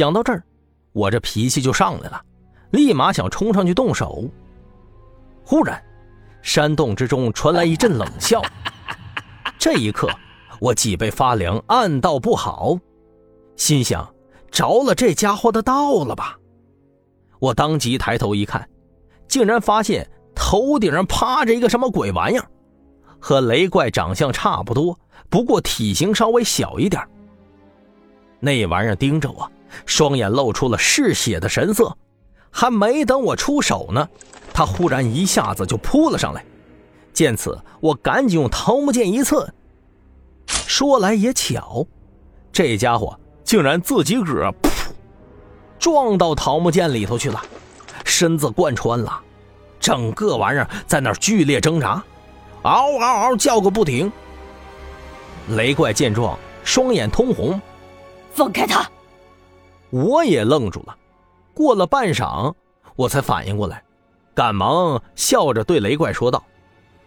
想到这儿，我这脾气就上来了，立马想冲上去动手。忽然，山洞之中传来一阵冷笑。这一刻，我脊背发凉，暗道不好，心想：着了这家伙的道了吧？我当即抬头一看，竟然发现头顶上趴着一个什么鬼玩意儿，和雷怪长相差不多，不过体型稍微小一点。那玩意儿盯着我，双眼露出了嗜血的神色。还没等我出手呢，他忽然一下子就扑了上来。见此，我赶紧用桃木剑一刺。说来也巧，这家伙竟然自己个儿噗撞到桃木剑里头去了，身子贯穿了，整个玩意儿在那剧烈挣扎，嗷嗷嗷叫个不停。雷怪见状，双眼通红。放开他！我也愣住了。过了半晌，我才反应过来，赶忙笑着对雷怪说道：“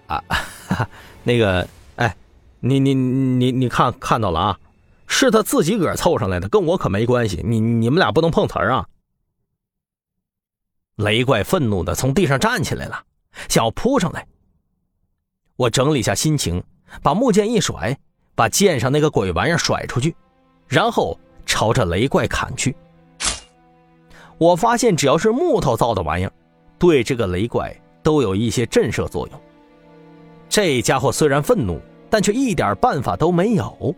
啊，哈 哈那个，哎，你你你你看看到了啊？是他自己个凑上来的，跟我可没关系。你你们俩不能碰瓷儿啊！”雷怪愤怒的从地上站起来了，想要扑上来。我整理下心情，把木剑一甩，把剑上那个鬼玩意儿甩出去。然后朝着雷怪砍去。我发现，只要是木头造的玩意儿，对这个雷怪都有一些震慑作用。这家伙虽然愤怒，但却一点办法都没有。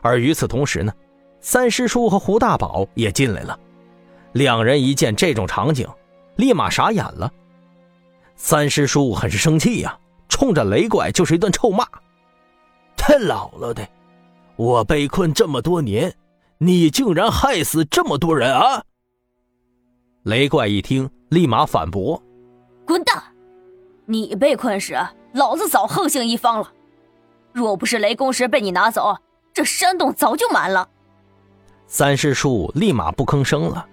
而与此同时呢，三师叔和胡大宝也进来了。两人一见这种场景，立马傻眼了。三师叔很是生气呀，冲着雷怪就是一顿臭骂：“太老了的！”我被困这么多年，你竟然害死这么多人啊！雷怪一听，立马反驳：“滚蛋！你被困时，老子早横行一方了。若不是雷公石被你拿走，这山洞早就满了。”三师叔立马不吭声了，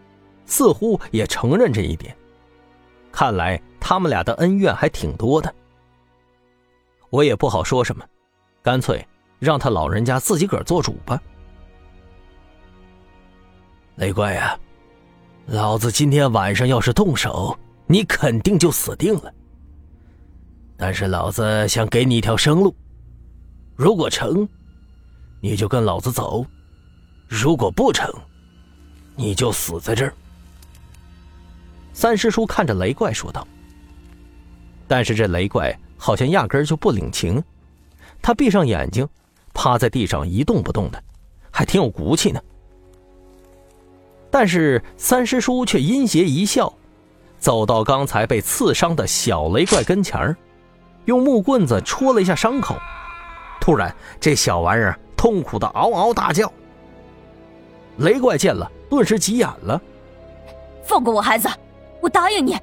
似乎也承认这一点。看来他们俩的恩怨还挺多的。我也不好说什么，干脆。让他老人家自己个儿做主吧。雷怪呀，老子今天晚上要是动手，你肯定就死定了。但是老子想给你一条生路，如果成，你就跟老子走；如果不成，你就死在这儿。三师叔看着雷怪说道。但是这雷怪好像压根就不领情，他闭上眼睛。趴在地上一动不动的，还挺有骨气呢。但是三师叔却阴邪一笑，走到刚才被刺伤的小雷怪跟前儿，用木棍子戳了一下伤口。突然，这小玩意儿痛苦的嗷嗷大叫。雷怪见了，顿时急眼了：“放过我孩子，我答应你。”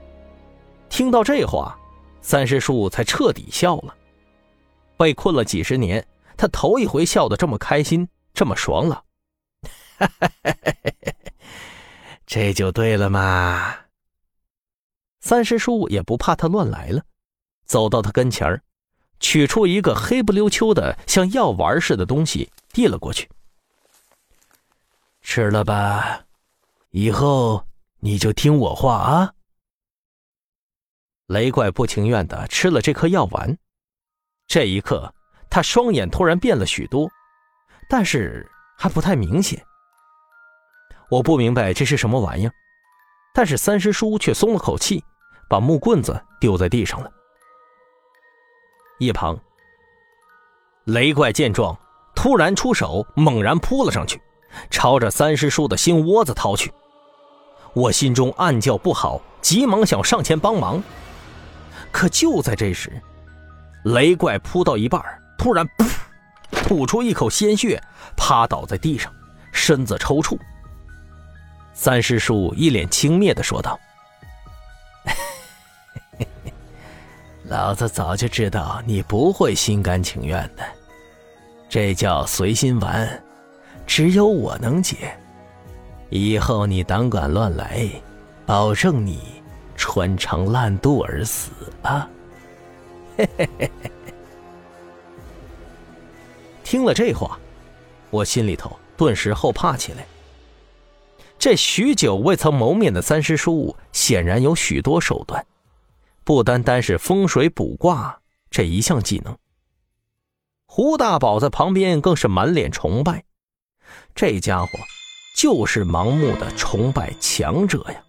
听到这话，三师叔才彻底笑了。被困了几十年。他头一回笑得这么开心，这么爽了，这就对了嘛。三师叔也不怕他乱来了，走到他跟前儿，取出一个黑不溜秋的像药丸似的东西，递了过去。吃了吧，以后你就听我话啊。雷怪不情愿的吃了这颗药丸，这一刻。他双眼突然变了许多，但是还不太明显。我不明白这是什么玩意儿，但是三师叔却松了口气，把木棍子丢在地上了。一旁，雷怪见状，突然出手，猛然扑了上去，朝着三师叔的心窝子掏去。我心中暗叫不好，急忙想上前帮忙，可就在这时，雷怪扑到一半突然，噗，吐出一口鲜血，趴倒在地上，身子抽搐。三师叔一脸轻蔑的说道：“ 老子早就知道你不会心甘情愿的，这叫随心丸，只有我能解。以后你胆敢乱来，保证你穿肠烂肚而死啊！”嘿嘿嘿嘿。听了这话，我心里头顿时后怕起来。这许久未曾谋面的三师叔，显然有许多手段，不单单是风水卜卦这一项技能。胡大宝在旁边更是满脸崇拜，这家伙就是盲目的崇拜强者呀。